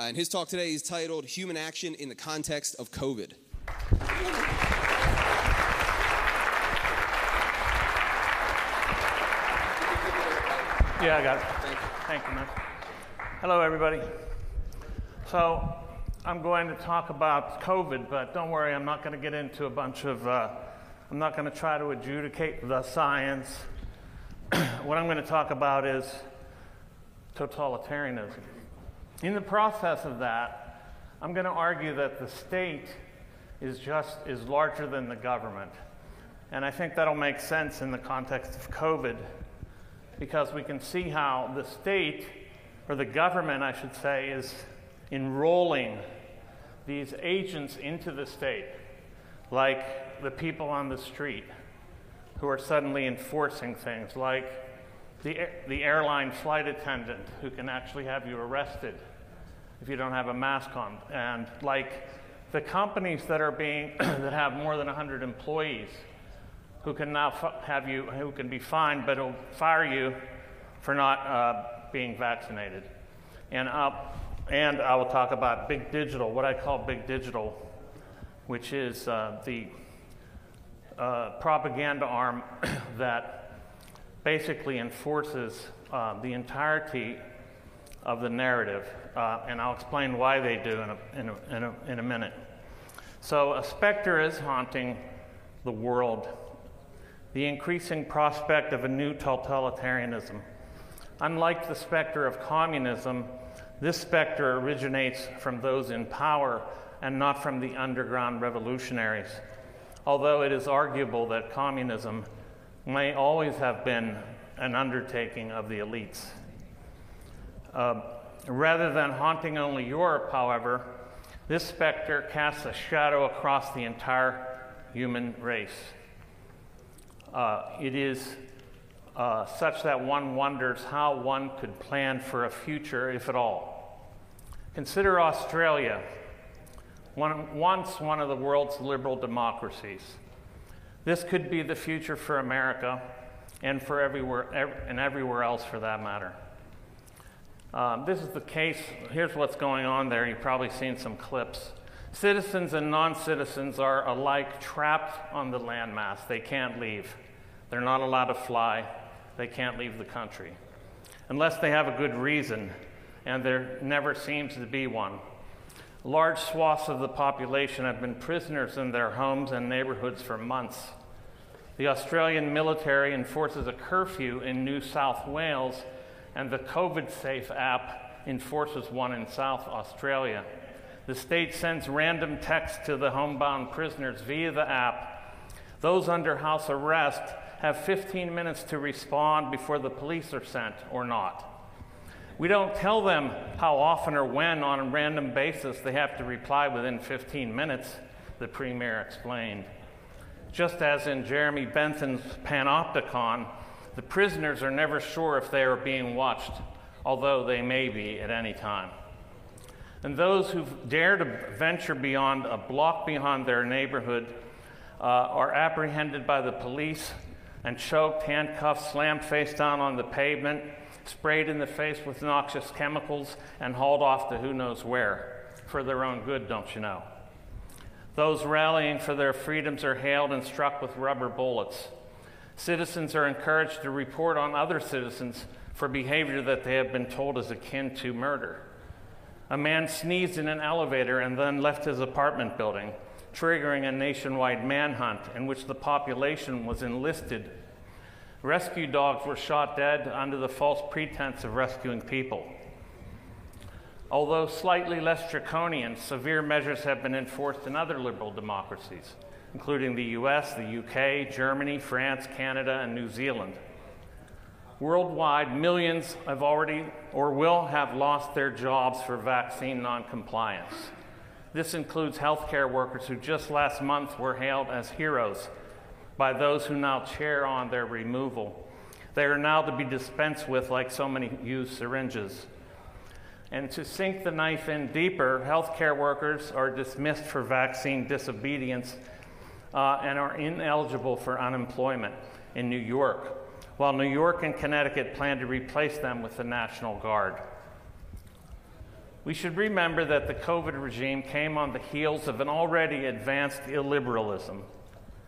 Uh, and his talk today is titled Human Action in the Context of COVID. Yeah, I got it. Thank you. Thank you, man. Hello, everybody. So, I'm going to talk about COVID, but don't worry, I'm not going to get into a bunch of, uh, I'm not going to try to adjudicate the science. what I'm going to talk about is totalitarianism. In the process of that, I'm going to argue that the state is just is larger than the government. And I think that'll make sense in the context of COVID because we can see how the state, or the government, I should say, is enrolling these agents into the state, like the people on the street who are suddenly enforcing things, like the, the airline flight attendant who can actually have you arrested if you don't have a mask on, and like the companies that are being that have more than 100 employees who can now have you, who can be fined, but will fire you for not uh, being vaccinated. And, uh, and I will talk about big digital, what I call big digital, which is uh, the uh, propaganda arm that basically enforces uh, the entirety of the narrative. Uh, and I'll explain why they do in a, in a, in a, in a minute. So, a specter is haunting the world the increasing prospect of a new totalitarianism. Unlike the specter of communism, this specter originates from those in power and not from the underground revolutionaries. Although it is arguable that communism may always have been an undertaking of the elites. Uh, rather than haunting only Europe, however, this specter casts a shadow across the entire human race uh, it is uh, such that one wonders how one could plan for a future, if at all. Consider Australia, one, once one of the world's liberal democracies. This could be the future for America and for everywhere, ev- and everywhere else for that matter. Um, this is the case. Here's what's going on there. You've probably seen some clips. Citizens and non citizens are alike trapped on the landmass. They can't leave. They're not allowed to fly. They can't leave the country. Unless they have a good reason, and there never seems to be one. Large swaths of the population have been prisoners in their homes and neighborhoods for months. The Australian military enforces a curfew in New South Wales, and the COVID Safe app enforces one in South Australia. The state sends random texts to the homebound prisoners via the app. Those under house arrest have 15 minutes to respond before the police are sent or not. We don't tell them how often or when, on a random basis, they have to reply within 15 minutes, the Premier explained. Just as in Jeremy Bentham's Panopticon, the prisoners are never sure if they are being watched, although they may be at any time. And those who dare to venture beyond a block beyond their neighborhood uh, are apprehended by the police and choked, handcuffed, slammed face down on the pavement, sprayed in the face with noxious chemicals, and hauled off to who knows where for their own good, don't you know? Those rallying for their freedoms are hailed and struck with rubber bullets. Citizens are encouraged to report on other citizens for behavior that they have been told is akin to murder. A man sneezed in an elevator and then left his apartment building, triggering a nationwide manhunt in which the population was enlisted. Rescue dogs were shot dead under the false pretense of rescuing people. Although slightly less draconian, severe measures have been enforced in other liberal democracies, including the US, the UK, Germany, France, Canada, and New Zealand. Worldwide, millions have already or will have lost their jobs for vaccine noncompliance. This includes healthcare workers who just last month were hailed as heroes by those who now cheer on their removal. They are now to be dispensed with like so many used syringes. And to sink the knife in deeper, healthcare workers are dismissed for vaccine disobedience uh, and are ineligible for unemployment in New York, while New York and Connecticut plan to replace them with the National Guard. We should remember that the COVID regime came on the heels of an already advanced illiberalism,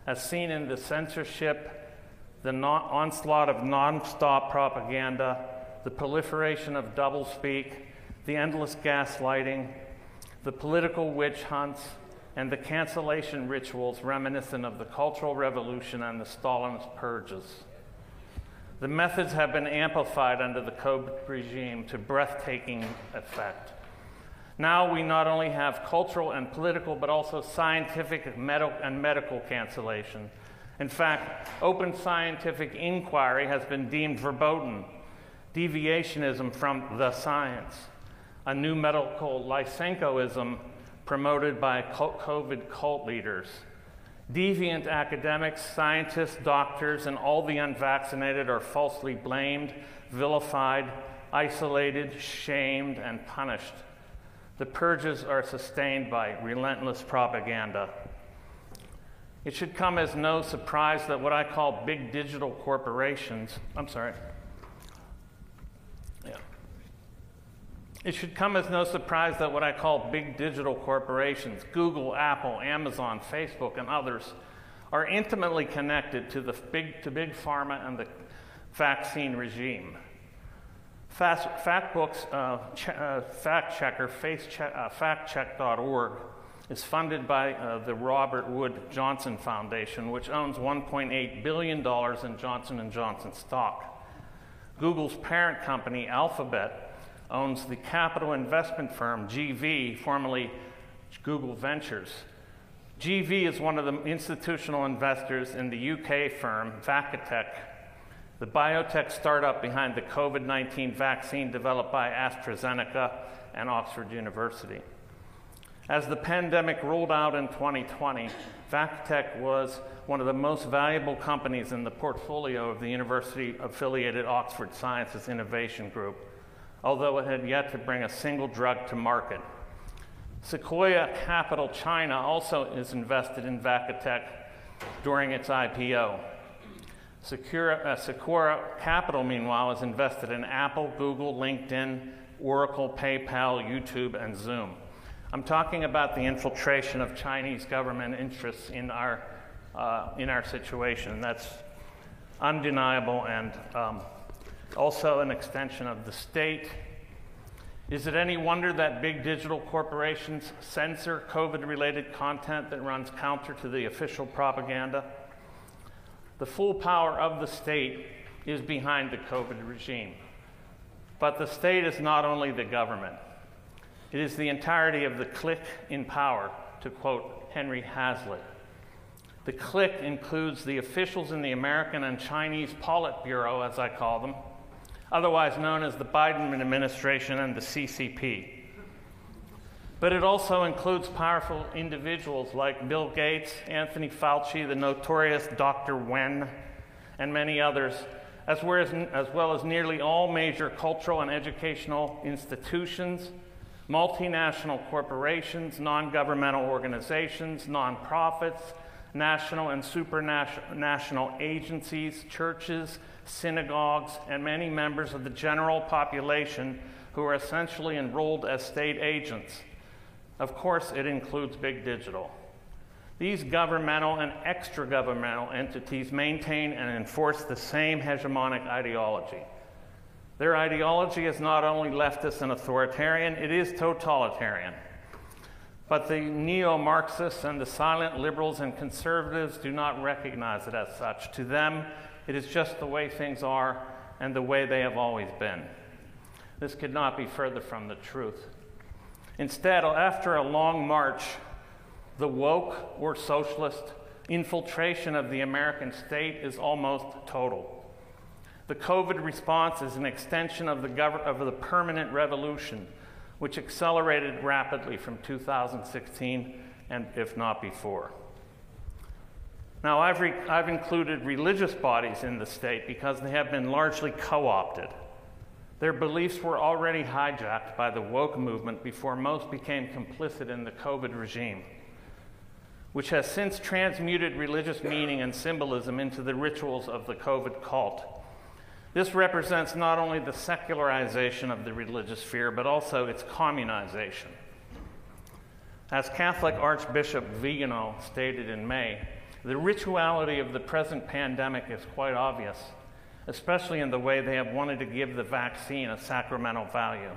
as seen in the censorship, the non- onslaught of nonstop propaganda, the proliferation of doublespeak, the endless gaslighting, the political witch hunts, and the cancellation rituals reminiscent of the Cultural Revolution and the Stalinist purges. The methods have been amplified under the COVID regime to breathtaking effect. Now we not only have cultural and political, but also scientific and medical cancellation. In fact, open scientific inquiry has been deemed verboten, deviationism from the science, a new medical Lysenkoism promoted by COVID cult leaders. Deviant academics, scientists, doctors, and all the unvaccinated are falsely blamed, vilified, isolated, shamed, and punished. The purges are sustained by relentless propaganda. It should come as no surprise that what I call big digital corporations, I'm sorry. It should come as no surprise that what I call big digital corporations, Google, Apple, Amazon, Facebook, and others, are intimately connected to the big to big pharma and the vaccine regime. Fast, FactBook's uh, ch- uh, fact checker, check, uh, factcheck.org, is funded by uh, the Robert Wood Johnson Foundation, which owns 1.8 billion dollars in Johnson & Johnson stock. Google's parent company, Alphabet, owns the capital investment firm GV, formerly Google Ventures. GV is one of the institutional investors in the UK firm Vaccitech the biotech startup behind the COVID 19 vaccine developed by AstraZeneca and Oxford University. As the pandemic rolled out in 2020, Vaccitech was one of the most valuable companies in the portfolio of the university affiliated Oxford Sciences Innovation Group, although it had yet to bring a single drug to market. Sequoia Capital China also is invested in Vaccitech during its IPO. Sequoia, uh, Sequoia Capital, meanwhile, is invested in Apple, Google, LinkedIn, Oracle, PayPal, YouTube, and Zoom. I'm talking about the infiltration of Chinese government interests in our, uh, in our situation. That's undeniable and um, also an extension of the state. Is it any wonder that big digital corporations censor COVID related content that runs counter to the official propaganda? The full power of the state is behind the COVID regime. But the state is not only the government, it is the entirety of the clique in power, to quote Henry Hazlitt. The clique includes the officials in the American and Chinese Politburo, as I call them, otherwise known as the Biden administration and the CCP. But it also includes powerful individuals like Bill Gates, Anthony Fauci, the notorious Dr. Wen, and many others, as well as, nearly all major cultural and educational institutions, multinational corporations, non governmental organizations, nonprofits, national and supranational agencies, churches, synagogues, and many members of the general population who are essentially enrolled as state agents of course, it includes big digital. These governmental and extra governmental entities maintain and enforce the same hegemonic ideology. Their ideology is not only leftist and authoritarian, it is totalitarian. But the neo Marxists and the silent liberals and conservatives do not recognize it as such. To them, it is just the way things are and the way they have always been. This could not be further from the truth. Instead, after a long march, the woke or socialist infiltration of the American state is almost total. The COVID response is an extension of the, gov- of the permanent revolution, which accelerated rapidly from 2016 and if not before. Now, I've, re- I've included religious bodies in the state because they have been largely co opted. Their beliefs were already hijacked by the woke movement before most became complicit in the COVID regime, which has since transmuted religious meaning and symbolism into the rituals of the COVID cult. This represents not only the secularization of the religious sphere, but also its communization. As Catholic Archbishop Vigano stated in May, the rituality of the present pandemic is quite obvious, especially in the way they have wanted to give the vaccine a sacramental value.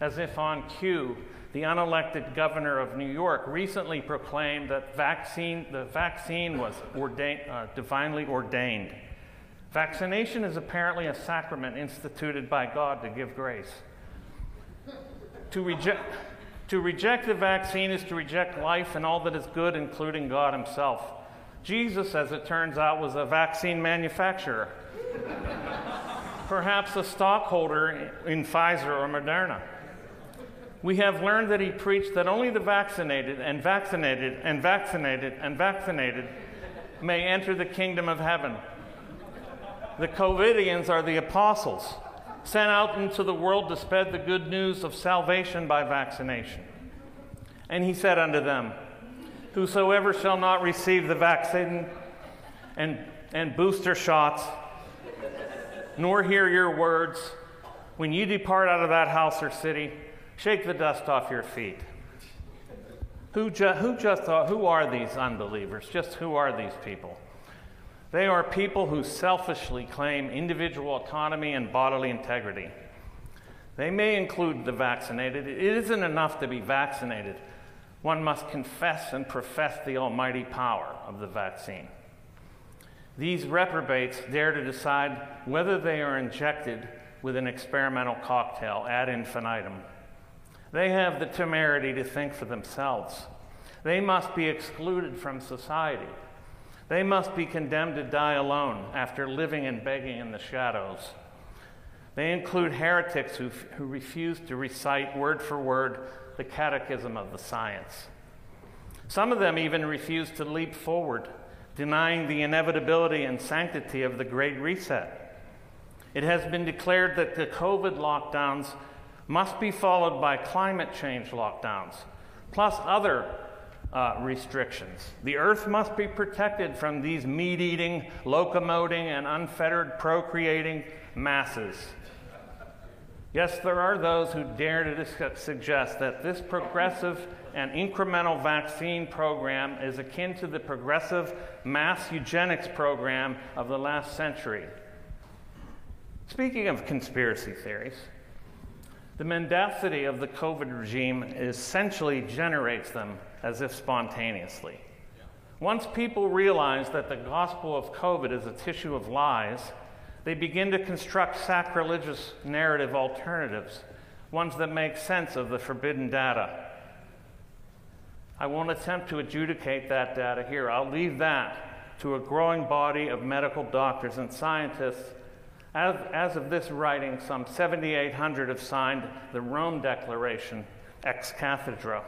As if on cue, the unelected governor of New York recently proclaimed that vaccine, the vaccine was ordained, uh, divinely ordained. Vaccination is apparently a sacrament instituted by God to give grace. To reject, to reject the vaccine is to reject life and all that is good, including God Himself. Jesus, as it turns out, was a vaccine manufacturer, perhaps a stockholder in Pfizer or Moderna. We have learned that he preached that only the vaccinated and vaccinated and vaccinated and vaccinated may enter the kingdom of heaven. The COVIDians are the apostles sent out into the world to spread the good news of salvation by vaccination. And he said unto them, Whosoever shall not receive the vaccine and, and booster shots, nor hear your words, when you depart out of that house or city, shake the dust off your feet. Who, ju- who just thought, who are these unbelievers? Just who are these people? They are people who selfishly claim individual autonomy and bodily integrity. They may include the vaccinated. It isn't enough to be vaccinated. One must confess and profess the almighty power of the vaccine. These reprobates dare to decide whether they are injected with an experimental cocktail ad infinitum. They have the temerity to think for themselves. They must be excluded from society. They must be condemned to die alone after living and begging in the shadows. They include heretics who, who refuse to recite word for word the catechism of the science. Some of them even refuse to leap forward, denying the inevitability and sanctity of the Great Reset. It has been declared that the COVID lockdowns must be followed by climate change lockdowns, plus other uh, restrictions. The earth must be protected from these meat eating, locomoting, and unfettered procreating masses. Yes, there are those who dare to suggest that this progressive and incremental vaccine program is akin to the progressive mass eugenics program of the last century. Speaking of conspiracy theories, the mendacity of the COVID regime essentially generates them as if spontaneously. Once people realize that the gospel of COVID is a tissue of lies, they begin to construct sacrilegious narrative alternatives, ones that make sense of the forbidden data. I won't attempt to adjudicate that data here. I'll leave that to a growing body of medical doctors and scientists. As, as of this writing, some 7,800 have signed the Rome Declaration ex cathedra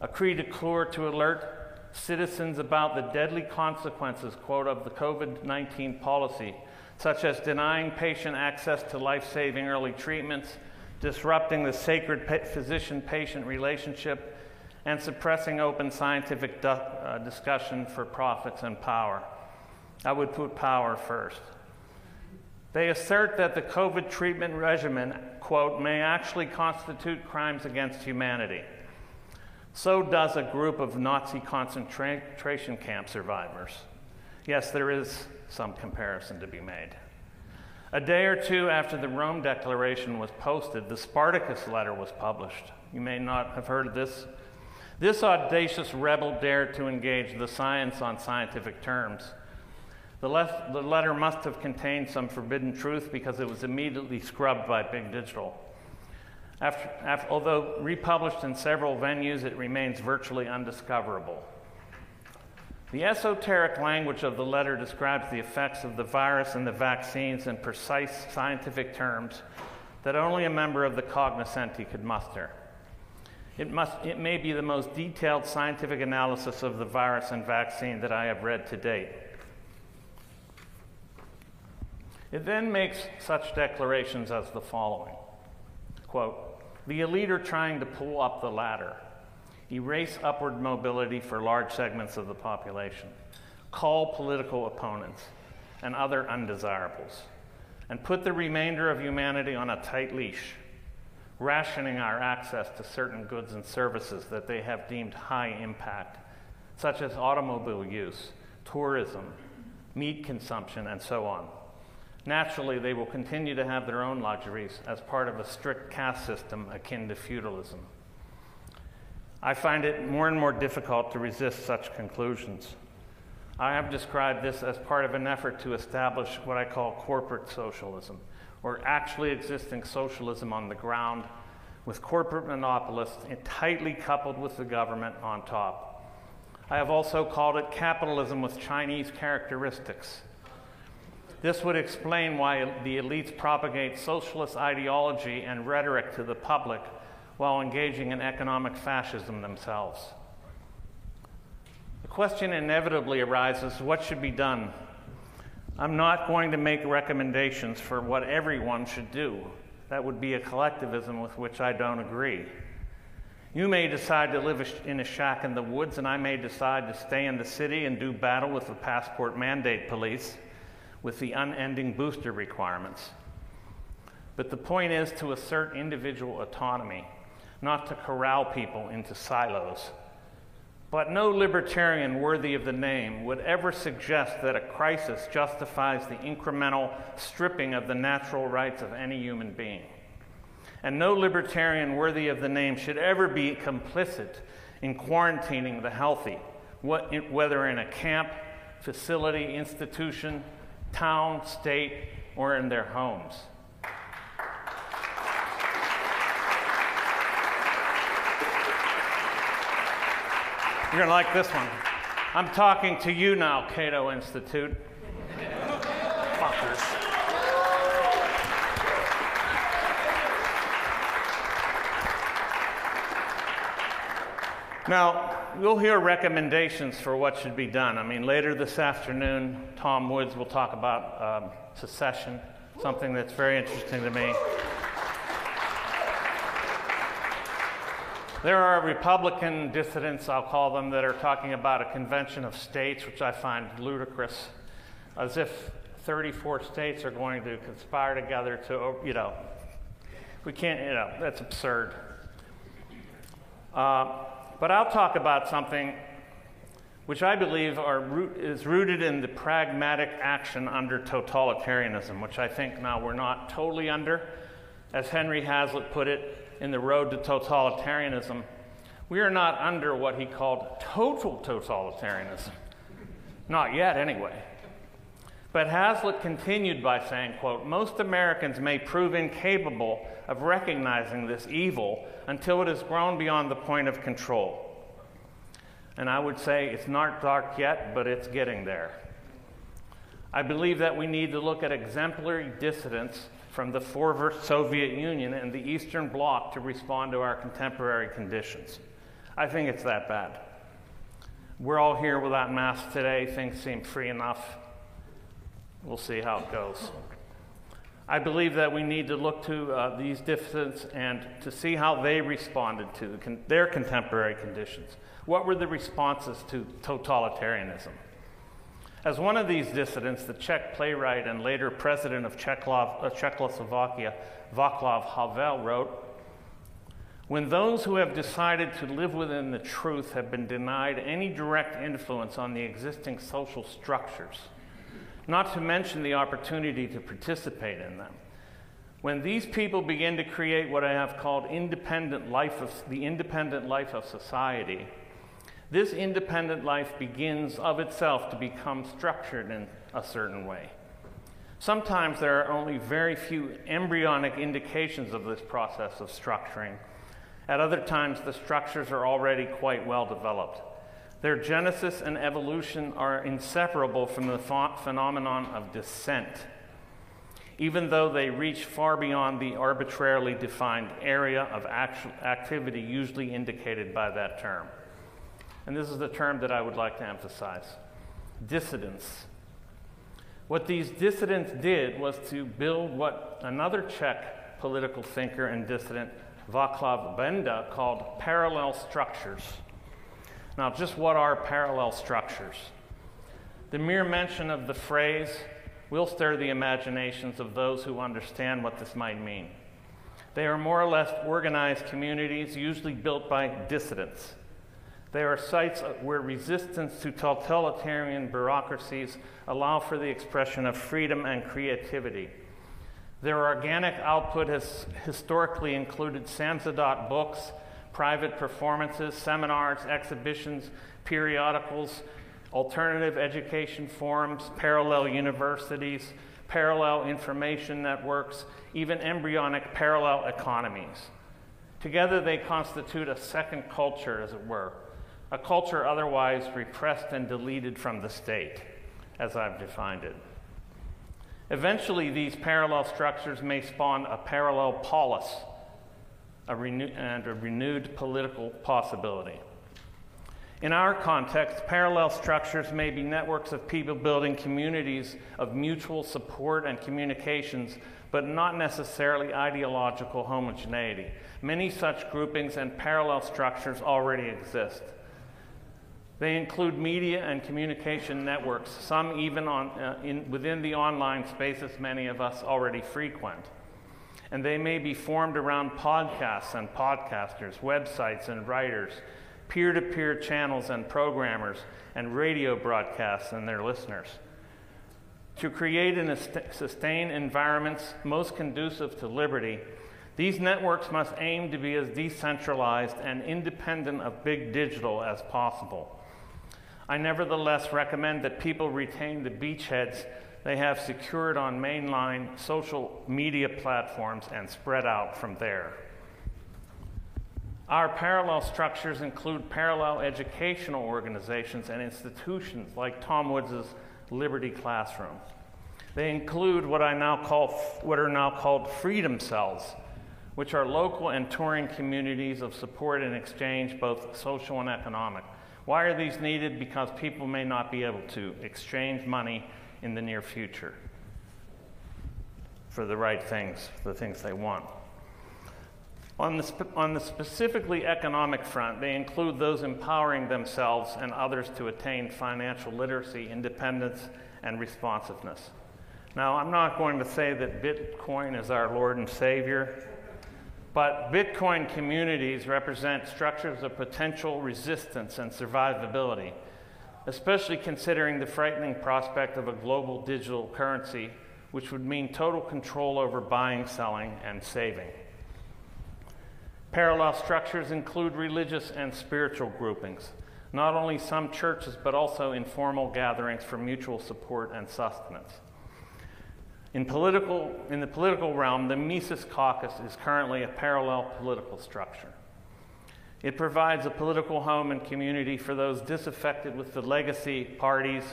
a cri de coeur to alert citizens about the deadly consequences, quote, of the COVID 19 policy, such as denying patient access to life saving early treatments, disrupting the sacred physician patient relationship, and suppressing open scientific du- uh, discussion for profits and power. I would put power first. They assert that the COVID treatment regimen, quote, may actually constitute crimes against humanity. So does a group of Nazi concentration camp survivors. Yes, there is some comparison to be made. A day or two after the Rome Declaration was posted, the Spartacus letter was published. You may not have heard of this. This audacious rebel dared to engage the science on scientific terms. The, the letter must have contained some forbidden truth because it was immediately scrubbed by Big Digital. After, after, although republished in several venues, it remains virtually undiscoverable. The esoteric language of the letter describes the effects of the virus and the vaccines in precise scientific terms that only a member of the cognoscenti could muster. It, must, it may be the most detailed scientific analysis of the virus and vaccine that I have read to date. It then makes such declarations as the following quote, the elite are trying to pull up the ladder, erase upward mobility for large segments of the population, call political opponents, and other undesirables. and put the remainder of humanity on a tight leash, rationing our access to certain goods and services that they have deemed high impact, such as automobile use, tourism, meat consumption, and so on. Naturally, they will continue to have their own luxuries as part of a strict caste system akin to feudalism. I find it more and more difficult to resist such conclusions. I have described this as part of an effort to establish what I call corporate socialism, or actually existing socialism on the ground with corporate monopolists tightly coupled with the government on top. I have also called it capitalism with Chinese characteristics. This would explain why the elites propagate socialist ideology and rhetoric to the public while engaging in economic fascism themselves. The question inevitably arises what should be done? I'm not going to make recommendations for what everyone should do. That would be a collectivism with which I don't agree. You may decide to live in a shack in the woods, and I may decide to stay in the city and do battle with the passport mandate police with the unending booster requirements. But the point is to assert individual autonomy, not to corral people into silos. But no libertarian worthy of the name would ever suggest that a crisis justifies the incremental stripping of the natural rights of any human being. And no libertarian worthy of the name should ever be complicit in quarantining the healthy, whether in a camp, facility, institution, town, state, or in their homes. You're going to like this one. I'm talking to you now, Cato Institute. Fuckers. Now, we'll hear recommendations for what should be done. I mean, later this afternoon, Tom Woods will talk about um, secession, something that's very interesting to me. There are Republican dissidents, I'll call them, that are talking about a convention of states, which I find ludicrous, as if 34 states are going to conspire together to, you know, we can't, you know, that's absurd. Uh, but I'll talk about something which I believe root, is rooted in the pragmatic action under totalitarianism, which I think now we're not totally under. As Henry Hazlitt put it, in the road to totalitarianism, we are not under what he called total totalitarianism. Not yet, anyway. But Hazlitt continued by saying, quote, most Americans may prove incapable of recognizing this evil until it has grown beyond the point of control. And I would say it's not dark yet, but it's getting there. I believe that we need to look at exemplary dissidents from the former Soviet Union and the Eastern Bloc to respond to our contemporary conditions. I think it's that bad. We're all here without masks today. Things seem free enough. We'll see how it goes. I believe that we need to look to uh, these dissidents and to see how they responded to con- their contemporary conditions. What were the responses to totalitarianism? As one of these dissidents, the Czech playwright and later president of uh, Czechoslovakia, Václav Havel, wrote When those who have decided to live within the truth have been denied any direct influence on the existing social structures, not to mention the opportunity to participate in them, when these people begin to create what I have called independent life of, the independent life of society, this independent life begins of itself to become structured in a certain way. Sometimes there are only very few embryonic indications of this process of structuring. At other times, the structures are already quite well developed. Their genesis and evolution are inseparable from the ph- phenomenon of dissent, even though they reach far beyond the arbitrarily defined area of activity usually indicated by that term and this is the term that I would like to emphasize dissidents. What these dissidents did was to build what another Czech political thinker and dissident, Václav Benda, called parallel structures. Now, just what are parallel structures? The mere mention of the phrase will stir the imaginations of those who understand what this might mean. They are more or less organized communities, usually built by dissidents. They are sites where resistance to totalitarian bureaucracies allow for the expression of freedom and creativity. Their organic output has historically included Samizdat books, private performances, seminars, exhibitions, periodicals, alternative education forums, parallel universities, parallel information networks, even embryonic parallel economies. Together, they constitute a second culture, as it were, a culture otherwise repressed and deleted from the state, as I've defined it. Eventually, these parallel structures may spawn a parallel polis a renew- and a renewed political possibility. In our context, parallel structures may be networks of people building communities of mutual support and communications, but not necessarily ideological homogeneity. Many such groupings and parallel structures already exist. They include media and communication networks, some even on, uh, in, within the online spaces many of us already frequent. And they may be formed around podcasts and podcasters, websites and writers, peer to peer channels and programmers, and radio broadcasts and their listeners. To create and sustain environments most conducive to liberty, these networks must aim to be as decentralized and independent of big digital as possible. I nevertheless recommend that people retain the beachheads they have secured on mainline social media platforms and spread out from there. Our parallel structures include parallel educational organizations and institutions like Tom Woods' Liberty Classroom. They include what I now call what are now called freedom cells, which are local and touring communities of support and exchange, both social and economic. Why are these needed? Because people may not be able to exchange money in the near future for the right things, the things they want. On the, spe- on the specifically economic front, they include those empowering themselves and others to attain financial literacy, independence, and responsiveness. Now, I'm not going to say that Bitcoin is our Lord and Savior. But Bitcoin communities represent structures of potential resistance and survivability, especially considering the frightening prospect of a global digital currency, which would mean total control over buying, selling, and saving. Parallel structures include religious and spiritual groupings, not only some churches, but also informal gatherings for mutual support and sustenance. In, political, in the political realm, the Mises Caucus is currently a parallel political structure. It provides a political home and community for those disaffected with the legacy parties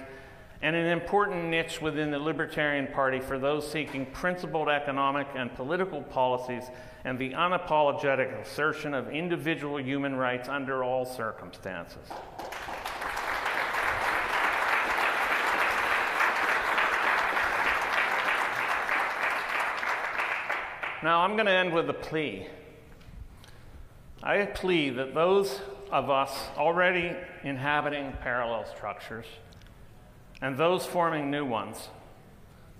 and an important niche within the Libertarian Party for those seeking principled economic and political policies and the unapologetic assertion of individual human rights under all circumstances. Now, I'm going to end with a plea. I plea that those of us already inhabiting parallel structures and those forming new ones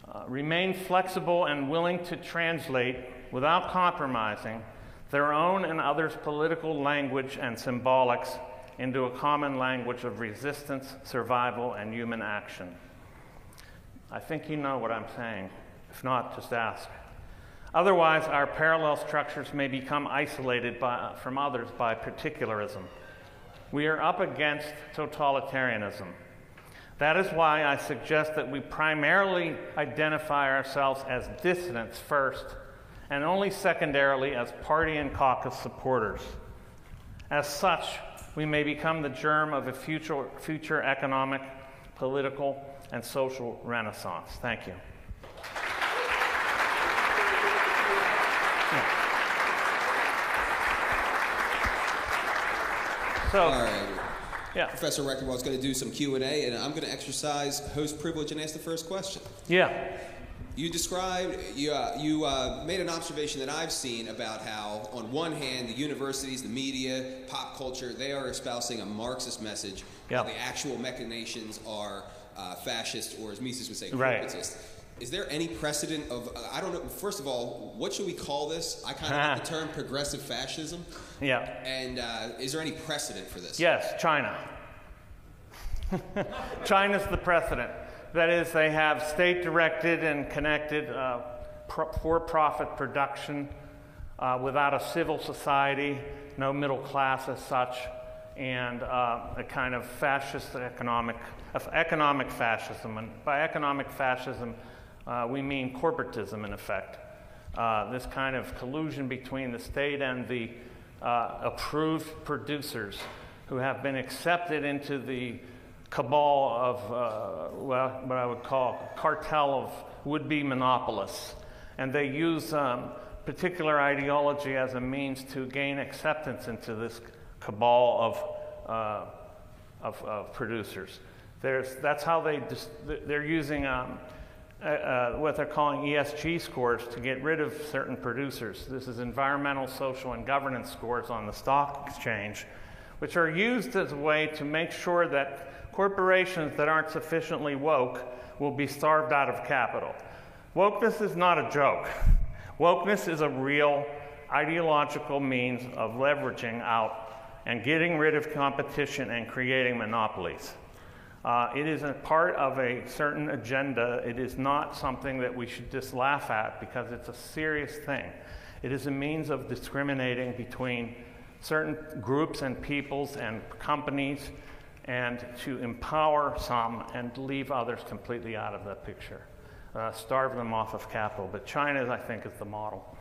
uh, remain flexible and willing to translate without compromising their own and others' political language and symbolics into a common language of resistance, survival, and human action. I think you know what I'm saying. If not, just ask. Otherwise, our parallel structures may become isolated by, from others by particularism. We are up against totalitarianism. That is why I suggest that we primarily identify ourselves as dissidents first, and only secondarily as party and caucus supporters. As such, we may become the germ of a future, future economic, political, and social renaissance. Thank you. So, All right. yeah, Professor Rectenwald is going to do some Q&A, and I'm going to exercise host privilege and ask the first question. yeah, You described, you, uh, you uh, made an observation that I've seen about how, on one hand, the universities, the media, pop culture, they are espousing a Marxist message. Yeah. while The actual machinations are uh, fascist, or as Mises would say, Right. Is there any precedent of I don't know? First of all, what should we call this? I kind of like the term progressive fascism. Yeah. And uh, is there any precedent for this? Yes, China. China's the precedent. That is, they have state directed and connected uh, for profit production uh, without a civil society, no middle class as such, and uh, a kind of fascist economic, economic fascism. And by economic fascism, uh, we mean corporatism in effect. Uh, this kind of collusion between the state and the uh, approved producers who have been accepted into the cabal of uh, well, what I would call cartel of would be monopolists. And they use um, particular ideology as a means to gain acceptance into this cabal of, uh, of, of, producers. There's, that's how they dis- they're using um, uh, uh, what they're calling ESG scores to get rid of certain producers. This is environmental, social, and governance scores on the stock exchange, which are used as a way to make sure that corporations that aren't sufficiently woke will be starved out of capital. Wokeness is not a joke. Wokeness is a real ideological means of leveraging out and getting rid of competition and creating monopolies. Uh, it is a part of a certain agenda. It is not something that we should just laugh at because it's a serious thing. It is a means of discriminating between certain groups and peoples and companies and to empower some and leave others completely out of the picture, uh, starve them off of capital. But China, I think, is the model.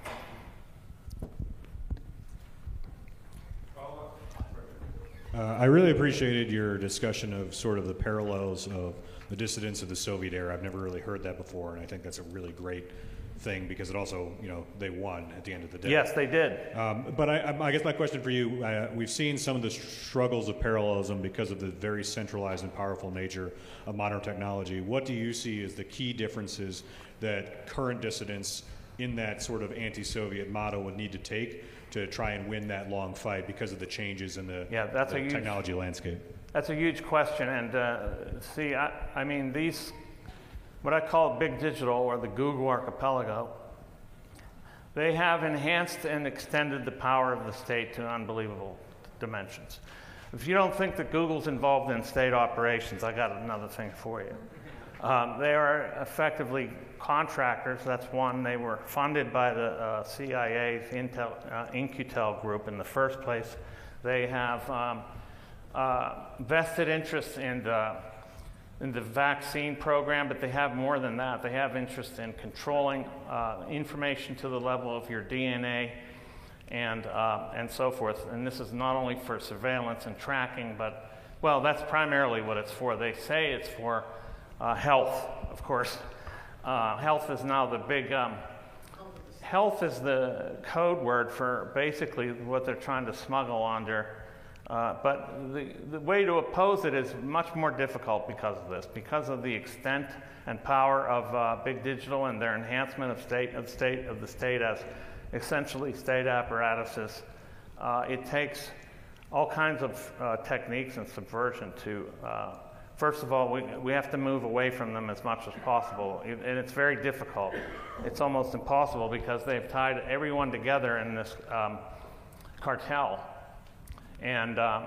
Uh, I really appreciated your discussion of sort of the parallels of the dissidents of the Soviet era. I've never really heard that before, and I think that's a really great thing because it also, you know, they won at the end of the day. Yes, they did. Um, but I, I, guess my question for you uh, we've seen some of the struggles of parallelism because of the very centralized and powerful nature of modern technology. What do you see as the key differences that current dissidents in that sort of anti Soviet model would need to take to try and win that long fight because of the changes in the, yeah, that's the a huge, technology landscape? That's a huge question. And uh, see, I, I mean, these what I call big digital or the Google archipelago, they have enhanced and extended the power of the state to unbelievable dimensions. If you don't think that Google's involved in state operations, I got another thing for you. Um, they are effectively contractors. That's one. They were funded by the uh, CIA's In-Q-Tel, uh, group in the first place. They have um, uh, vested interests in the in the vaccine program, but they have more than that. They have interest in controlling uh, information to the level of your DNA and, uh, and so forth. And this is not only for surveillance and tracking, but, well, that's primarily what it's for. They say it's for uh, health, of course. Uh, health is now the big. Um, health is the code word for basically what they're trying to smuggle under uh, but the, the way to oppose it is much more difficult because of this, because of the extent and power of uh, big digital and their enhancement of state of state of the state as essentially state apparatuses. Uh, it takes all kinds of uh, techniques and subversion to. Uh, first of all, we, we have to move away from them as much as possible, and it's very difficult. It's almost impossible because they've tied everyone together in this um, cartel and um,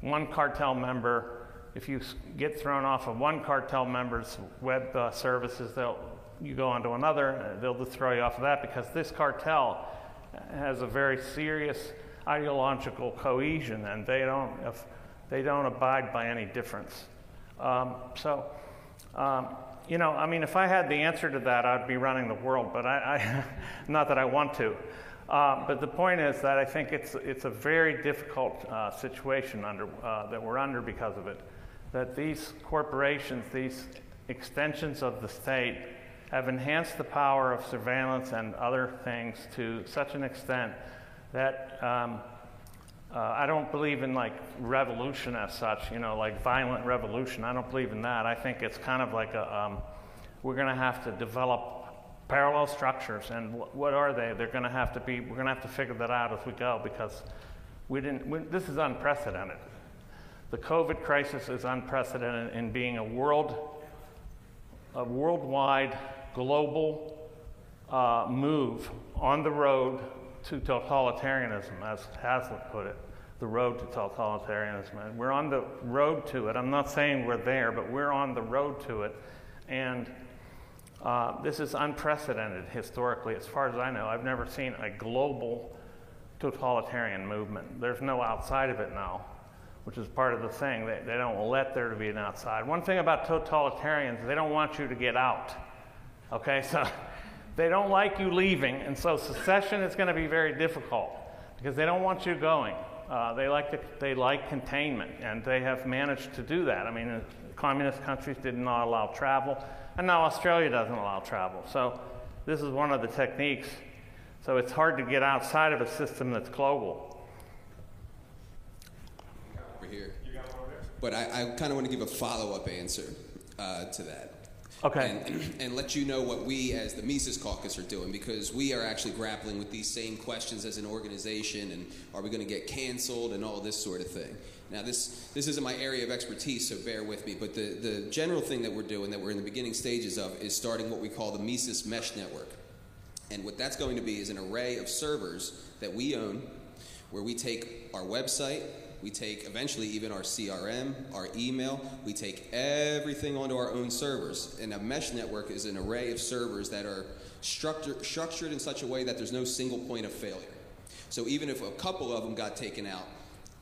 one cartel member, if you get thrown off of one cartel member's web uh, services, they'll, you go onto another, they'll just throw you off of that because this cartel has a very serious ideological cohesion and they don't, they don't abide by any difference. Um, so, um, you know, I mean, if I had the answer to that, I'd be running the world, but I, I not that I want to. Uh, but the point is that I think it's, it's a very difficult uh, situation under, uh, that we're under because of it. That these corporations, these extensions of the state, have enhanced the power of surveillance and other things to such an extent that um, uh, I don't believe in like revolution as such, you know, like violent revolution. I don't believe in that. I think it's kind of like a, um, we're going to have to develop parallel structures. And what are they? They're going to have to be, we're going to have to figure that out as we go because we didn't, we, this is unprecedented. The COVID crisis is unprecedented in being a world, a worldwide global uh, move on the road to totalitarianism, as Hazlitt put it, the road to totalitarianism. And we're on the road to it. I'm not saying we're there, but we're on the road to it. And uh, this is unprecedented historically, as far as I know. I've never seen a global totalitarian movement. There's no outside of it now, which is part of the thing. They, they don't let there to be an outside. One thing about totalitarians, they don't want you to get out. Okay, so they don't like you leaving, and so secession is going to be very difficult because they don't want you going. Uh, they like they like containment, and they have managed to do that. I mean, communist countries did not allow travel, and now Australia doesn't allow travel. So this is one of the techniques. So it's hard to get outside of a system that's global. Over here. But I, I kind of want to give a follow-up answer uh, to that. Okay. And, and let you know what we as the Mises Caucus are doing because we are actually grappling with these same questions as an organization and are we going to get canceled and all this sort of thing. Now, this, this isn't my area of expertise, so bear with me, but the, the general thing that we're doing, that we're in the beginning stages of, is starting what we call the Mises Mesh Network. And what that's going to be is an array of servers that we own where we take our website, we take eventually even our CRM, our email, we take everything onto our own servers. And a mesh network is an array of servers that are structured, structured in such a way that there's no single point of failure. So even if a couple of them got taken out,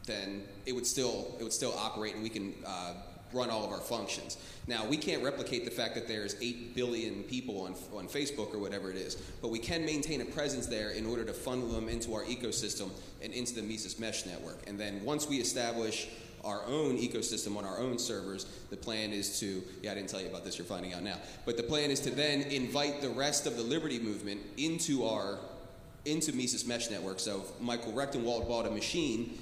then it would still, it would still operate and we can uh, run all of our functions. Now, we can't replicate the fact that there's 8 billion people on, on Facebook or whatever it is, but we can maintain a presence there in order to funnel them into our ecosystem and into the Mises Mesh network. And then once we establish our own ecosystem on our own servers, the plan is to, yeah, I didn't tell you about this, you're finding out now, but the plan is to then invite the rest of the Liberty movement into our, into Mises Mesh network. So Michael Rectenwald bought a machine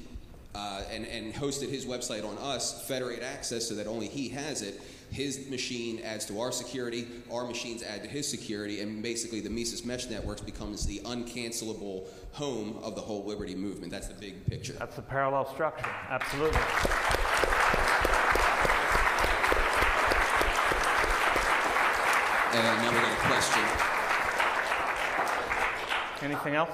uh, and, and hosted his website on us, Federate Access, so that only he has it. His machine adds to our security, our machines add to his security, and basically the Mises Mesh Networks becomes the uncancelable home of the whole liberty movement. That's the big picture. That's the parallel structure, absolutely. And now we got a question. Anything else?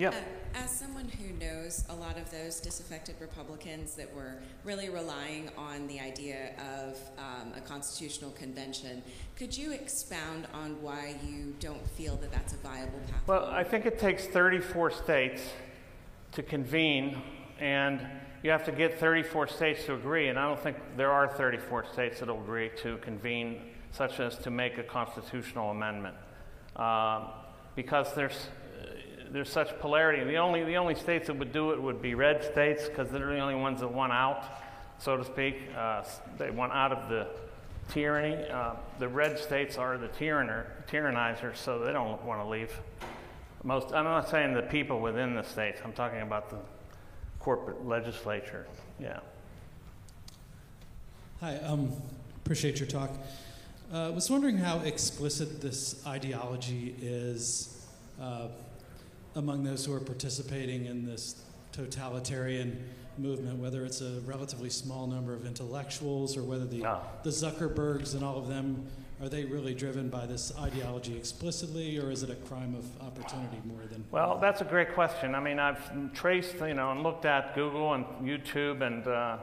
Yeah. Uh, as someone who knows a lot of those disaffected Republicans that were really relying on the idea of um, a constitutional convention, could you expound on why you don't feel that that's a viable path? Well, I think it takes 34 states to convene, and you have to get 34 states to agree, and I don't think there are 34 states that will agree to convene such as to make a constitutional amendment. Uh, because there's there's such polarity. The only, the only states that would do it would be red states because they're the only ones that want out, so to speak. Uh, they want out of the tyranny. Uh, the red states are the tyranner, tyrannizers, so they don't want to leave. Most, I'm not saying the people within the states. I'm talking about the corporate legislature. Yeah. Hi. Um, appreciate your talk. I uh, was wondering how explicit this ideology is uh, among those who are participating in this totalitarian movement, whether it's a relatively small number of intellectuals or whether the, ah. the Zuckerbergs and all of them are they really driven by this ideology explicitly, or is it a crime of opportunity more than? Well, that's a great question. I mean, I've traced, you know, and looked at Google and YouTube and uh,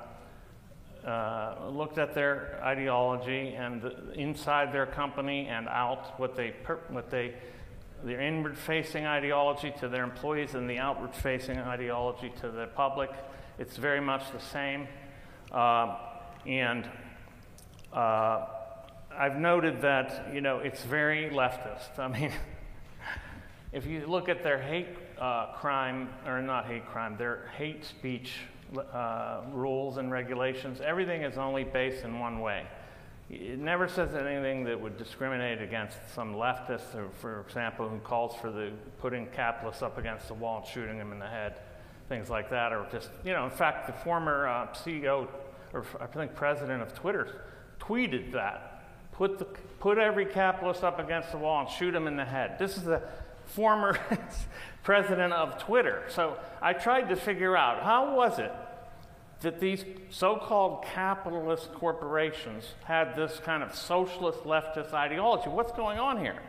uh, looked at their ideology and inside their company and out what they what they their inward facing ideology to their employees and the outward facing ideology to the public. It's very much the same. Uh, and uh, I've noted that, you know, it's very leftist. I mean, if you look at their hate uh, crime, or not hate crime, their hate speech uh, rules and regulations, everything is only based in one way. It never says anything that would discriminate against some leftist, or, for example, who calls for the putting capitalists up against the wall and shooting them in the head, things like that, or just, you know, in fact, the former uh, CEO, or I think president of Twitter, tweeted that. Put, the, put every capitalist up against the wall and shoot him in the head. This is the former president of Twitter. So I tried to figure out how was it that these so called capitalist corporations had this kind of socialist leftist ideology. What's going on here?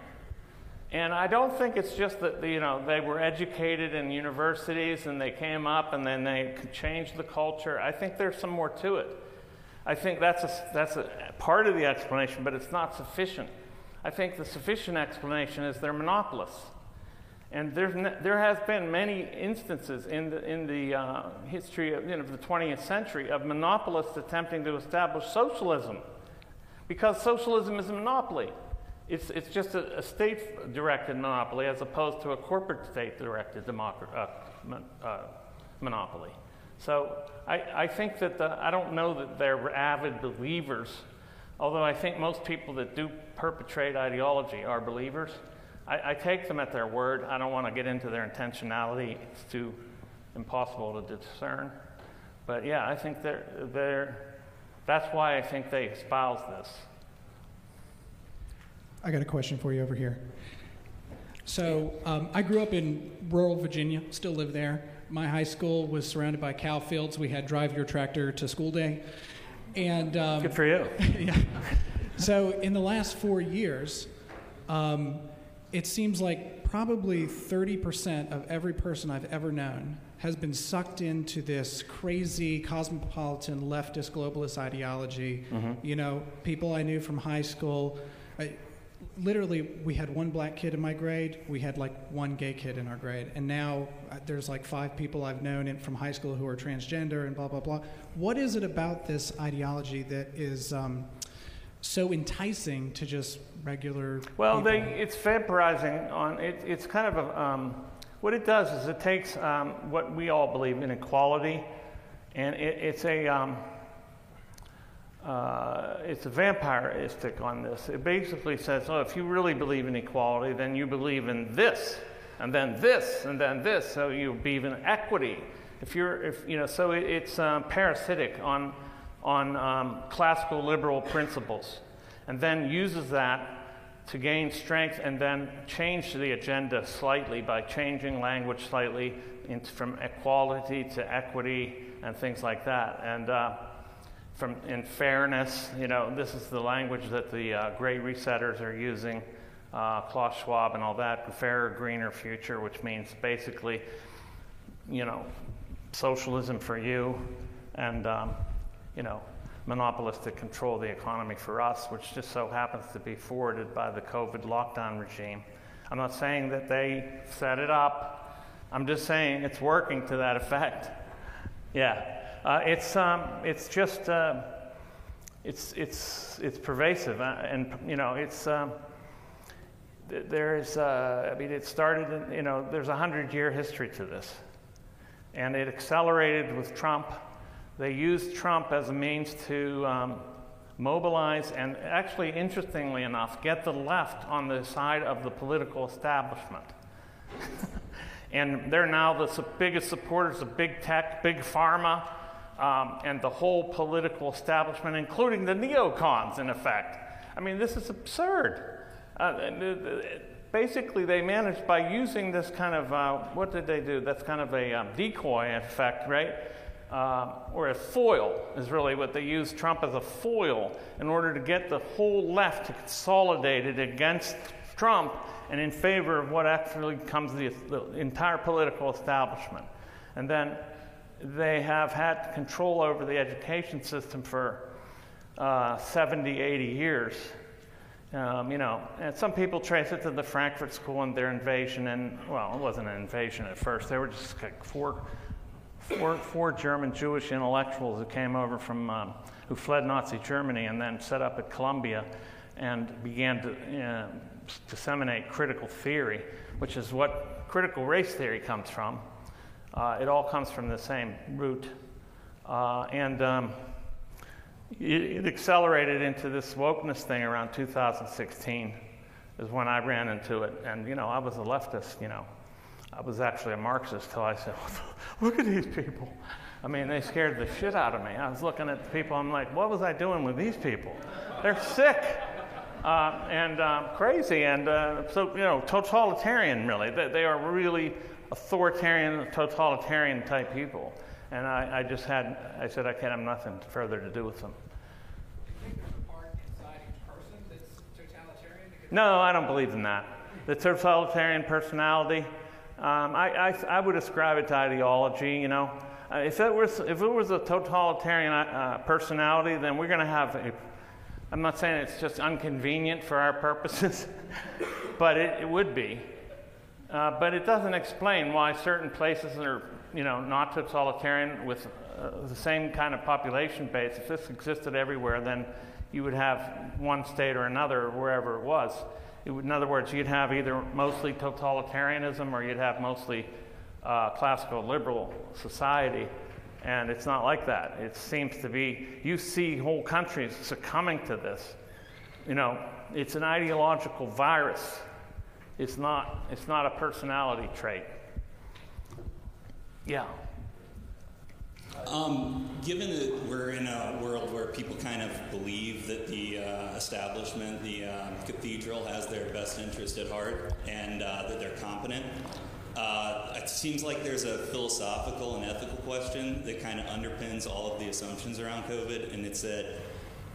And I don't think it's just that you know they were educated in universities and they came up and then they changed the culture. I think there's some more to it. I think that's a, that's a part of the explanation, but it's not sufficient. I think the sufficient explanation is they're monopolists. And there's there has been many instances in the, in the uh, history of you know, the 20th century of monopolists attempting to establish socialism because socialism is a monopoly. It's, it's just a, a state directed monopoly as opposed to a corporate state directed uh, mon- uh, monopoly. So I, I think that the, I don't know that they're avid believers, although I think most people that do perpetrate ideology are believers. I, I take them at their word. I don't want to get into their intentionality, it's too impossible to discern. But yeah, I think they're, they're, that's why I think they espouse this. I got a question for you over here. So um, I grew up in rural Virginia, still live there. My high school was surrounded by cow fields. We had drive your tractor to school day, and um, good for you. yeah. So in the last four years, um, it seems like probably 30% of every person I've ever known has been sucked into this crazy cosmopolitan leftist globalist ideology. Mm-hmm. You know, people I knew from high school. I, literally we had one black kid in my grade we had like one gay kid in our grade and now uh, there's like five people i've known in, from high school who are transgender and blah blah blah what is it about this ideology that is um, so enticing to just regular well they, it's vaporizing on it, it's kind of a um, what it does is it takes um, what we all believe in equality and it, it's a um, uh, it's a vampiristic on this. It basically says, oh, if you really believe in equality, then you believe in this, and then this, and then this. So you believe in equity. If you're, if you know, so it, it's um, parasitic on on um, classical liberal principles, and then uses that to gain strength, and then change the agenda slightly by changing language slightly from equality to equity and things like that, and. Uh, from in fairness, you know, this is the language that the uh, great resetters are using, uh, Klaus Schwab and all that, fairer, greener future, which means basically, you know, socialism for you and, um, you know, monopolists that control the economy for us, which just so happens to be forwarded by the COVID lockdown regime. I'm not saying that they set it up. I'm just saying it's working to that effect. Yeah. Uh, it's, um, it's just, uh, it's, it's, it's pervasive. Uh, and, you know, it's, um, there's, uh, I mean, it started, in, you know, there's a hundred year history to this. And it accelerated with Trump. They used Trump as a means to um, mobilize and actually, interestingly enough, get the left on the side of the political establishment. and they're now the biggest supporters of big tech, big pharma, um, and the whole political establishment, including the neocons, in effect. I mean, this is absurd. Uh, basically, they managed by using this kind of uh, what did they do? That's kind of a um, decoy effect, right? Uh, or a foil is really what they use Trump as a foil in order to get the whole left to consolidate it against Trump and in favor of what actually comes the, the entire political establishment. And then they have had control over the education system for uh, 70, 80 years. Um, you know, and some people trace it to the Frankfurt School and their invasion, and well, it wasn't an invasion at first. They were just like four, four, four German Jewish intellectuals who came over from, um, who fled Nazi Germany and then set up at Columbia and began to uh, disseminate critical theory, which is what critical race theory comes from. Uh, it all comes from the same root. Uh, and um, it, it, accelerated into this wokeness thing around 2016 is when I ran into it. And, you know, I was a leftist, you know. I was actually a Marxist till I said, look at these people. I mean, they scared the shit out of me. I was looking at the people, I'm like, what was I doing with these people? They're sick. Uh, and uh, crazy, and uh, so you know, totalitarian. Really, they, they, are really authoritarian, totalitarian type people. And I, I just had, I said I can't have nothing further to do with them. No, I don't believe in that. The totalitarian personality, um, I, I, I, would ascribe it to ideology, you know. Uh, if, it was, if it was a totalitarian uh, personality, then we're going to have a, I'm not saying it's just inconvenient for our purposes, but it, it, would be. Uh, but it doesn't explain why certain places are, you know, not totalitarian with uh, the same kind of population base. If this existed everywhere, then you would have one state or another, wherever it was. Would, in other words, you'd have either mostly totalitarianism or you'd have mostly uh, classical liberal society. And it's not like that. It seems to be, you see whole countries succumbing to this. You know, it's an ideological virus. It's not, it's not a personality trait. Yeah. Um, given that we're in a world where people kind of believe that the uh, establishment, the uh, cathedral, has their best interest at heart and uh, that they're competent, uh, it seems like there's a philosophical and ethical question that kind of underpins all of the assumptions around COVID, and it's that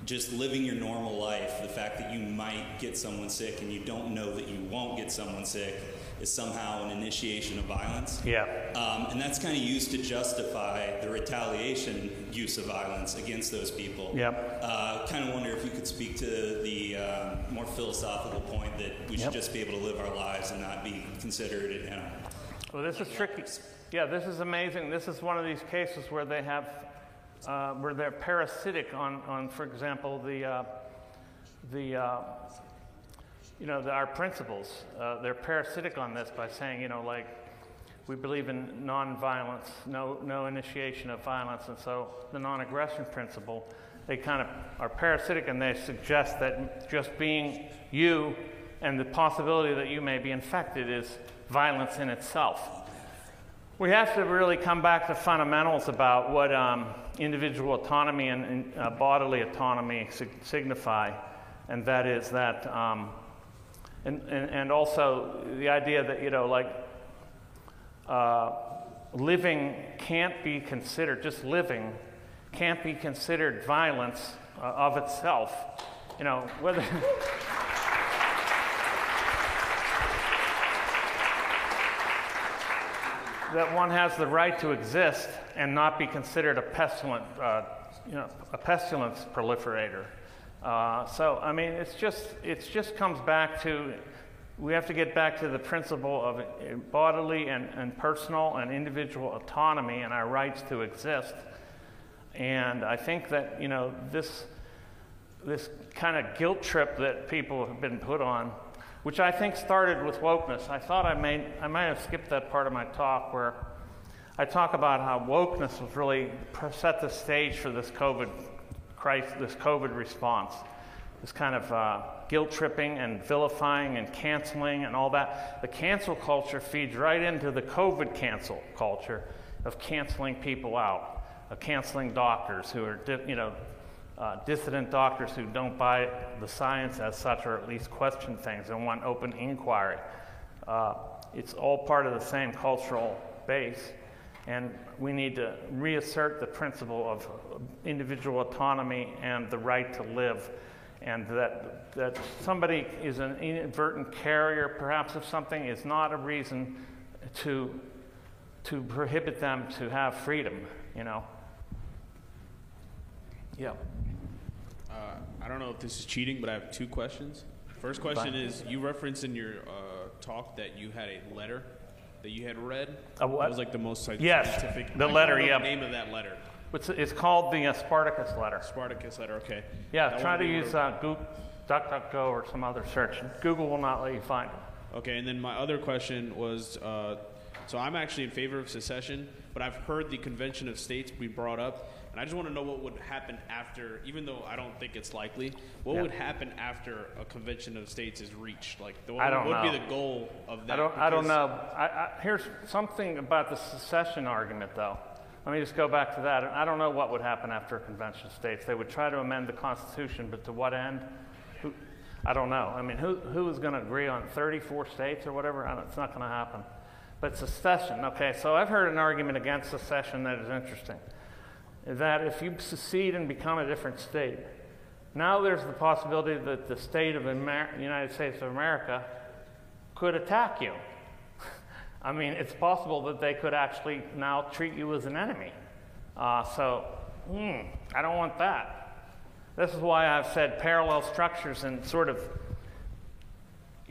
just living your normal life, the fact that you might get someone sick and you don't know that you won't get someone sick, is somehow an initiation of violence. Yeah. Um, and that's kind of used to justify the retaliation use of violence against those people. Yep. Uh, kind of wonder if you could speak to the uh, more philosophical point that we should Yep. just be able to live our lives and not be considered, you know. Well, this is tricky. Yeah, this is amazing. This is one of these cases where they have, uh, where they're parasitic on, on for example, the, uh, the, uh, you know, the, our principles. Uh, they're parasitic on this by saying, you know, like, we believe in nonviolence, no, no initiation of violence, and so the non-aggression principle, they kind of are parasitic and they suggest that just being you and the possibility that you may be infected is violence in itself. We have to really come back to fundamentals about what um, individual autonomy and, and uh, bodily autonomy sig- signify, and that is that, um, and, and, and also the idea that, you know, like uh, living can't be considered, just living can't be considered violence uh, of itself. You know, whether. that one has the right to exist and not be considered a pestilent, uh, you know, a pestilence proliferator. Uh, so, I mean, it's just, it just comes back to, we have to get back to the principle of uh, bodily and, and personal and individual autonomy and our rights to exist. And I think that, you know, this, this kind of guilt trip that people have been put on which I think started with wokeness. I thought I may, I might have skipped that part of my talk where I talk about how wokeness was really set the stage for this COVID crisis, this COVID response, this kind of uh, guilt tripping and vilifying and canceling and all that. The cancel culture feeds right into the COVID cancel culture of canceling people out, of canceling doctors who are, you know, uh, dissident doctors who don't buy the science as such, or at least question things and want open inquiry. Uh, it's all part of the same cultural base, and we need to reassert the principle of individual autonomy and the right to live, and that, that somebody is an inadvertent carrier, perhaps, of something, is not a reason to, to prohibit them to have freedom, you know. Yeah. Uh, I don't know if this is cheating, but I have two questions. First question is you referenced in your uh, talk that you had a letter that you had read. A what? That was like the most sci- Yes, the letter, yeah. The name of that letter. It's, it's called the uh, Spartacus letter. Spartacus letter. Okay. Yeah, That try to use uh, Goog- DuckDuckGo or some other search. Google will not let you find it. Okay, and then my other question was uh, so I'm actually in favor of secession, but I've heard the Convention of States be brought up, and I just want to know what would happen after, even though I don't think it's likely, what would happen after a Convention of States is reached? Like, the, I don't what would be the goal of that? I don't, I don't know. I, I, here's something about the secession argument, though. Let me just go back to that. I don't know what would happen after a convention of states. They would try to amend the Constitution, but to what end? Who, I don't know. I mean, who, who is going to agree on 34 states or whatever? I don't, it's not going to happen. But secession, okay, so I've heard an argument against secession that is interesting. That if you secede and become a different state, now there's the possibility that the state of Amer- United States of America could attack you. I mean, it's possible that they could actually now treat you as an enemy. Uh, so, hmm, I don't want that. This is why I've said parallel structures and sort of.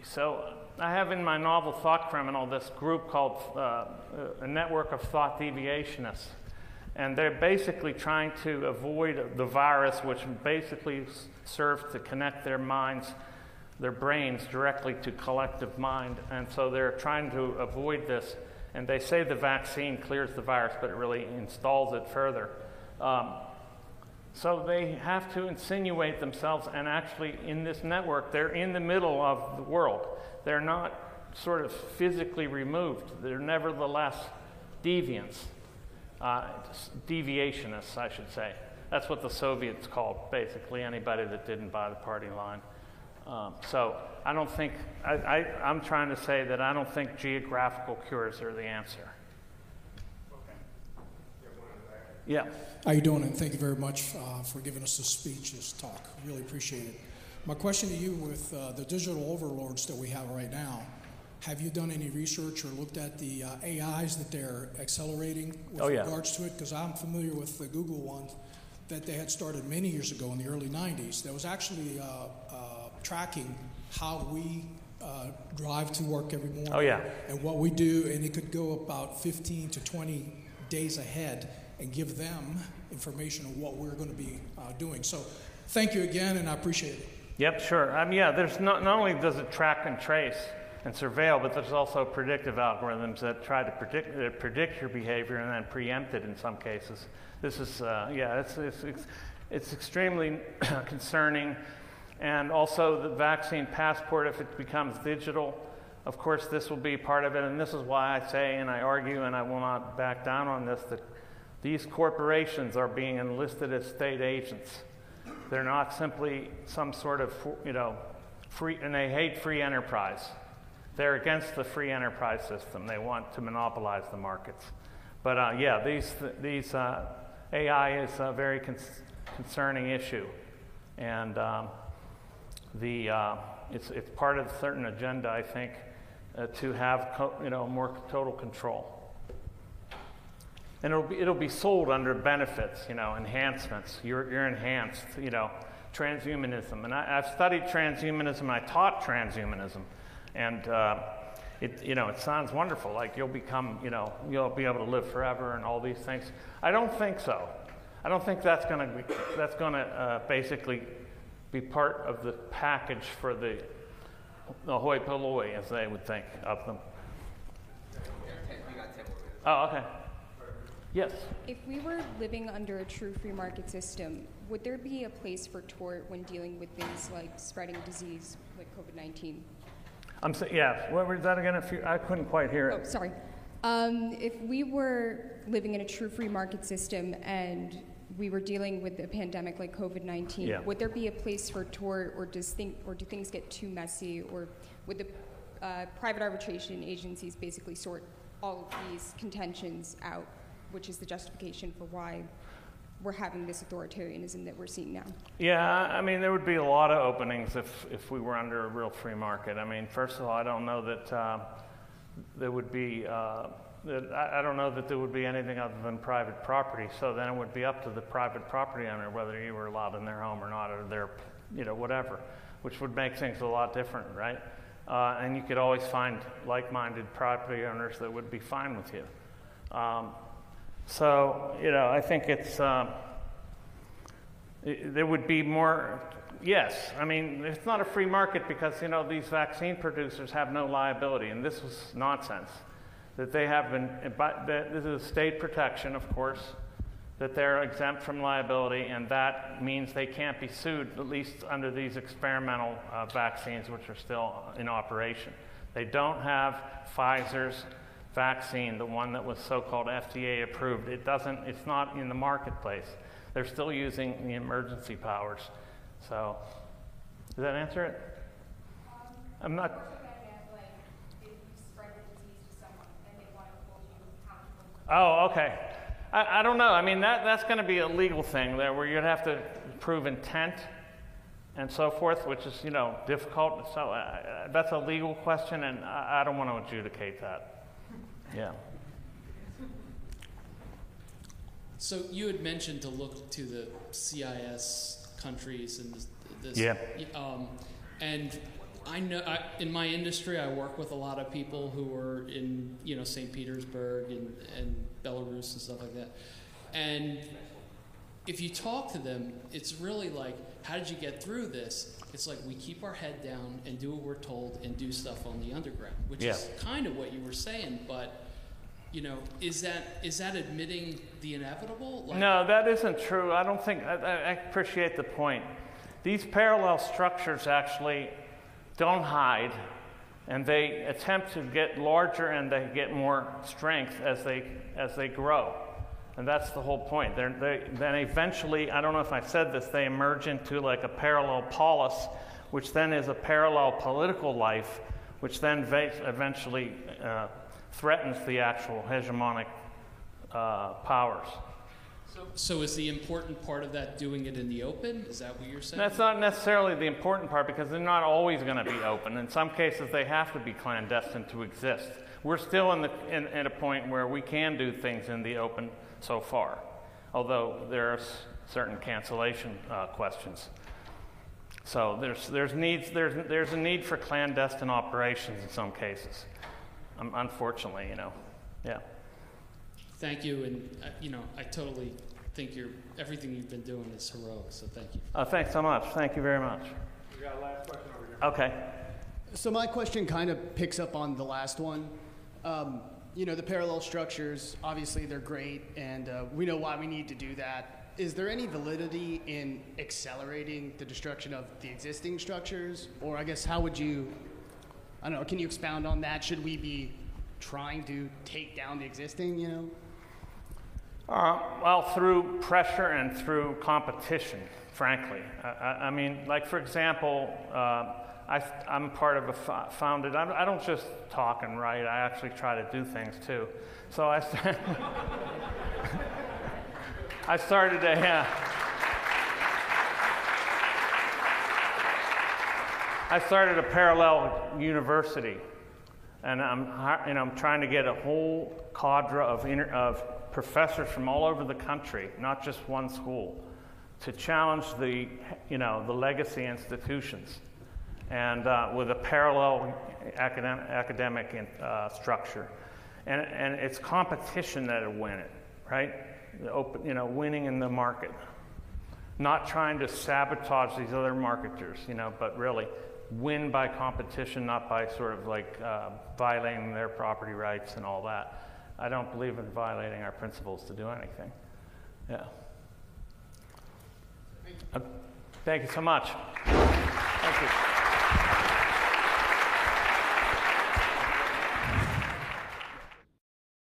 So, I have in my novel Thought Criminal this group called uh, a network of thought deviationists. And they're basically trying to avoid the virus, which basically serves to connect their minds, their brains directly to collective mind. And so they're trying to avoid this. And they say the vaccine clears the virus, but it really installs it further. Um, so they have to insinuate themselves, and actually, in this network, they're in the middle of the world. They're not sort of physically removed, they're nevertheless deviants, uh, deviationists, I should say. That's what the Soviets called basically anybody that didn't buy the party line. Um, so I don't think, I, I, I'm trying to say that I don't think geographical cures are the answer. Yeah. How you doing? And thank you very much uh, for giving us this speech, this talk. Really appreciate it. My question to you with uh, the digital overlords that we have right now, have you done any research or looked at the uh, AIs that they're accelerating with Oh, yeah. regards to it? Because I'm familiar with the Google one that they had started many years ago in the early 90s that was actually uh, uh, tracking how we uh, drive to work every morning Oh, yeah. and what we do, and it could go about 15 to 20 days ahead and give them information on what we're going to be uh, doing. So, thank you again, and I appreciate it. Yep, sure. Um, yeah, there's not, not only does it track and trace and surveil, but there's also predictive algorithms that try to predict, that predict your behavior and then preempt it in some cases. This is, uh, yeah, it's, it's, it's, it's extremely concerning. And also, the vaccine passport, if it becomes digital, of course, this will be part of it. And this is why I say, and I argue, and I will not back down on this, that these corporations are being enlisted as state agents. They're not simply some sort of, you know, free, and they hate free enterprise. They're against the free enterprise system. They want to monopolize the markets. But uh, yeah, these, these uh, AI is a very con- concerning issue. And um, the, uh, it's, it's part of a certain agenda, I think, uh, to have co- you know, more total control. And it'll be, it'll be sold under benefits, you know, enhancements. You're, you're enhanced, you know, transhumanism. And I, I've studied transhumanism, I taught transhumanism. And, uh, it, you know, it sounds wonderful, like you'll become, you know, you'll be able to live forever and all these things. I don't think so. I don't think that's going to that's going to uh, basically be part of the package for the, the hoi polloi, as they would think of them. Oh, okay. Yes. If we were living under a true free market system, would there be a place for tort when dealing with things like spreading disease like COVID 19? I'm saying, yeah. What was that again? If you, I couldn't quite hear it. Oh, sorry. Um, if we were living in a true free market system and we were dealing with a pandemic like COVID 19, Yeah. would there be a place for tort, or, does think, or do things get too messy, or would the uh, private arbitration agencies basically sort all of these contentions out, which is the justification for why we're having this authoritarianism that we're seeing now? Yeah, I mean, there would be a lot of openings if, if we were under a real free market. I mean, first of all, I don't know that uh, there would be, uh, that, I, don't know that there would be anything other than private property. So then it would be up to the private property owner whether you were allowed in their home or not, or their, you know, whatever, which would make things a lot different, right? Uh, and you could always find like-minded property owners that would be fine with you. Um, so, you know, I think it's, um, there would be more, yes. I mean, it's not a free market because, you know, these vaccine producers have no liability, and this was nonsense. That they have been, but this is state protection, of course, that they're exempt from liability, and that means they can't be sued, at least under these experimental uh, vaccines, which are still in operation. They don't have Pfizer's vaccine, the one that was so-called FDA approved. It doesn't, it's not in the marketplace. They're still using the emergency powers. So, does that answer it? I'm not. Oh, okay. I, I don't know. I mean, that, that's going to be a legal thing there where you'd have to prove intent and so forth, which is, you know, difficult. So uh, that's a legal question, and I, I don't want to adjudicate that. Yeah. So you had mentioned to look to the CIS countries and this. this Yeah. Um, and I know I, in my industry, I work with a lot of people who are in you know St. Petersburg and, and Belarus and stuff like that. And if you talk to them, it's really like, how did you get through this? It's like we keep our head down and do what we're told and do stuff on the underground, which Yeah. is kind of what you were saying, but you know, is that is that admitting the inevitable? Like, No, that isn't true. I don't think, I, I appreciate the point. These parallel structures actually don't hide, and they attempt to get larger and they get more strength as they, as they grow. And that's the whole point. They're, they, then eventually, I don't know if I said this, they emerge into like a parallel polis, which then is a parallel political life, which then eventually uh, threatens the actual hegemonic uh, powers. So so, is the important part of that doing it in the open? Is that what you're saying? That's not necessarily the important part because they're not always going to be open. In some cases, they have to be clandestine to exist. We're still in, the, in, at a point where we can do things in the open so far, although there are certain cancellation uh, questions. So there's, there's, needs, there's, there's a need for clandestine operations in some cases, um, unfortunately, you know. Yeah. Thank you, and uh, you know, I totally think you're everything you've been doing is heroic. So thank you. Uh, thanks so much. Thank you very much. We got a last question over here. Okay. So my question kind of picks up on the last one. Um, you know, the parallel structures, obviously they're great, and uh, we know why we need to do that. Is there any validity in accelerating the destruction of the existing structures? Or I guess how would you, I don't know, can you expound on that? Should we be trying to take down the existing, you know? Uh, well, through pressure and through competition, frankly. I, I, I mean, like for example, uh, I, am part of a fo- founded. I, I don't just talk and write. I actually try to do things too. So I, st- I started a. Uh, I started a parallel university, and I'm, know, I'm trying to get a whole cadre of, inter- of professors from all over the country, not just one school, to challenge the, you know, the legacy institutions, and uh, with a parallel academic, academic uh, structure, and and it's competition that'll win it, right? Open, you know, winning in the market not trying to sabotage these other marketers, you know, but really win by competition, not by sort of like uh, violating their property rights and all that. I don't believe in violating our principles to do anything. Yeah. Uh, Thank you so much. Thank you.